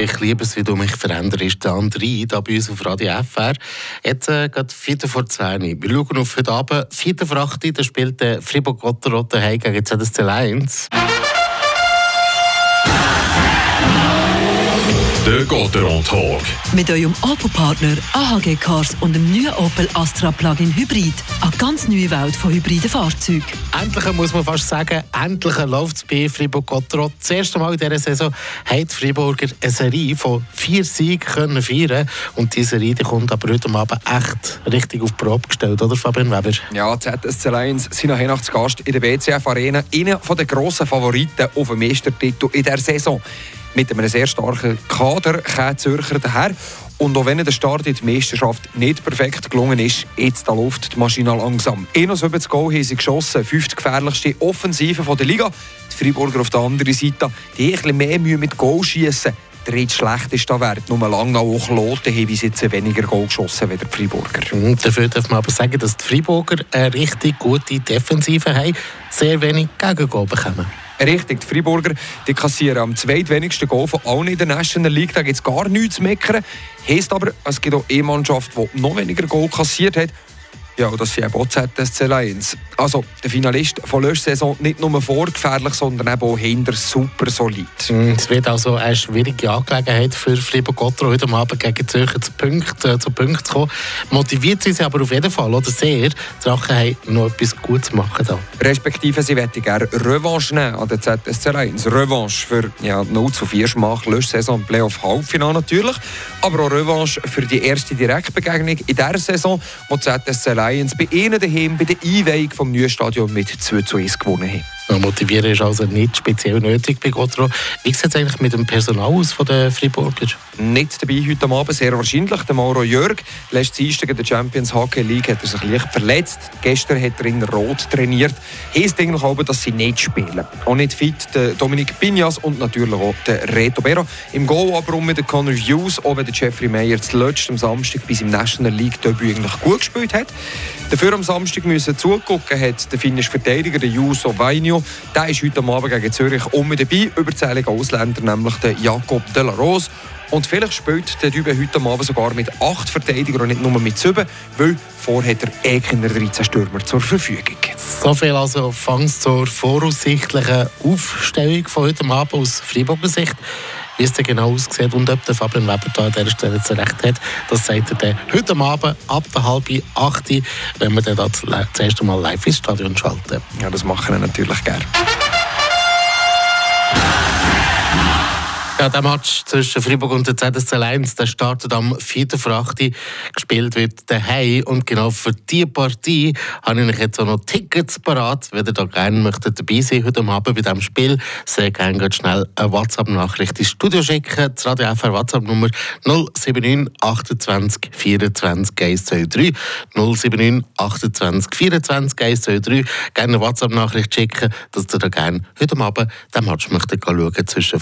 Ich liebe es, wie du mich veränderst. Der André, da bei uns auf Radio FR. Jetzt äh, geht 4 vor 10. Wir schauen auf heute Abend. 4 vor 8. Da spielt der Fribourg Gotterotte daheim gegen ZSC 1. Der Gotteron Talk. Mit eurem Opel-Partner AHG Cars und dem neuen Opel Astra Plug-in Hybrid. Eine ganz neue Welt von hybriden Fahrzeugen. Endlich muss man fast sagen, endlich läuft es bei Fribourg Gotteron. Das erste Mal in dieser Saison haben die Friburger eine Serie von vier Siegen können feiern Und diese Serie die kommt aber heute Abend echt richtig auf die Probe gestellt, oder Fabian Weber? Ja, ZSC Lions sind nachher nach Gast in der BCF Arena. Einer der grossen Favoriten auf den Meistertitel in der Saison mit einem sehr starken Kader kommt Zürcher daher. Und auch wenn der Start in der Meisterschaft nicht perfekt gelungen ist, jetzt da läuft die Maschine langsam. 71 Goal haben sie geschossen, fünfte gefährlichste Offensive der Liga. Die Freiburger auf der anderen Seite, die ein bisschen mehr Mühe mit Goal schießen. drittschlechteste Wert. Nur lange auch Kloten haben bis jetzt weniger Goal geschossen als die Freiburger. Und dafür darf man aber sagen, dass die Freiburger eine richtig gute Defensive haben, sehr wenig Gegengol bekommen. Richtig, die Freiburger die kassieren am zweitwenigsten Goal von allen in der National League. Da gibt es gar nichts zu meckern. Heißt aber, es gibt auch eine Mannschaft, die noch weniger Goal kassiert hat. Ja, das sind eben auch ZSC Lions. Also, der Finalist von letzter Saison nicht nur vorgefährlich, sondern eben auch hinter super solid. Mm, es wird also eine schwierige Angelegenheit für Fribourg Gotro heute Abend gegen Zürcher zu Punkten, äh, zu Punkten zu kommen. Motiviert sind sie aber auf jeden Fall, oder sehr. Die Drachen haben noch etwas Gutes zu machen. Da. Respektive, sie möchten gerne Revanche nehmen an der ZSC Lions. Revanche für ja, 0 zu 4 Schmach, letzte Saison Playoff Halbfinale natürlich, aber auch Revanche für die erste Direktbegegnung in dieser Saison, wo die ZSC Lions Lions bei ihnen daheim bei der Einweihung vom neuen Stadion mit 2 zu 1 gewonnen haben. Motivieren ist also nicht speziell nötig bei Gotro. Wie sieht es eigentlich mit dem Personal aus von den Freiburger? Nicht dabei heute Abend, sehr wahrscheinlich. Der Mauro Jörg, letztes Dienstag in der Champions Hockey League hat er sich leicht verletzt. Gestern hat er in Rot trainiert. Heißt eigentlich aber, dass sie nicht spielen. Auch nicht fit der Dominik Pinas und natürlich auch der Reto Bero. Im Goal aber um mit der Connor Hughes, auch wenn der Jeffrey Meyer zuletzt am Samstag bis im National League Debüt eigentlich gut gespielt hat. Dafür am Samstag müssen zugucken hat der finnische Verteidiger der Juso Vainio der ist heute Abend gegen Zürich um dabei. Überzählige Ausländer, nämlich der Jakob de la Rose. Und vielleicht spielt der Dübe heute Abend sogar mit acht Verteidigern und nicht nur mit sieben, weil vorher hat er eh keine 13 Stürmer zur Verfügung. So viel also fangs zur voraussichtlichen Aufstellung von heute Abend aus Freiburger Sicht. Wie es genau aussieht und ob der Fabian Weber da an dieser Stelle zu Recht hat, das sagt er dann heute Abend ab der halben acht, wenn wir dann das erste Mal live ins Stadion schalten. Ja, das machen wir natürlich gerne. Ja, der Match zwischen Freiburg und der ZSC 1 der startet am 4. vor 8. gespielt wird daheim und genau für diese Partie habe ich jetzt auch noch Tickets parat. Wenn ihr da gerne möchtet dabei sein heute Abend bei diesem Spiel, sehr gerne schnell eine WhatsApp-Nachricht ins Studio schicken. Das Radio FR WhatsApp-Nummer 079 28 24 123 079 28 24 123 Gerne eine WhatsApp-Nachricht schicken, dass ihr da gerne heute Abend den Match möchtet schauen zwischen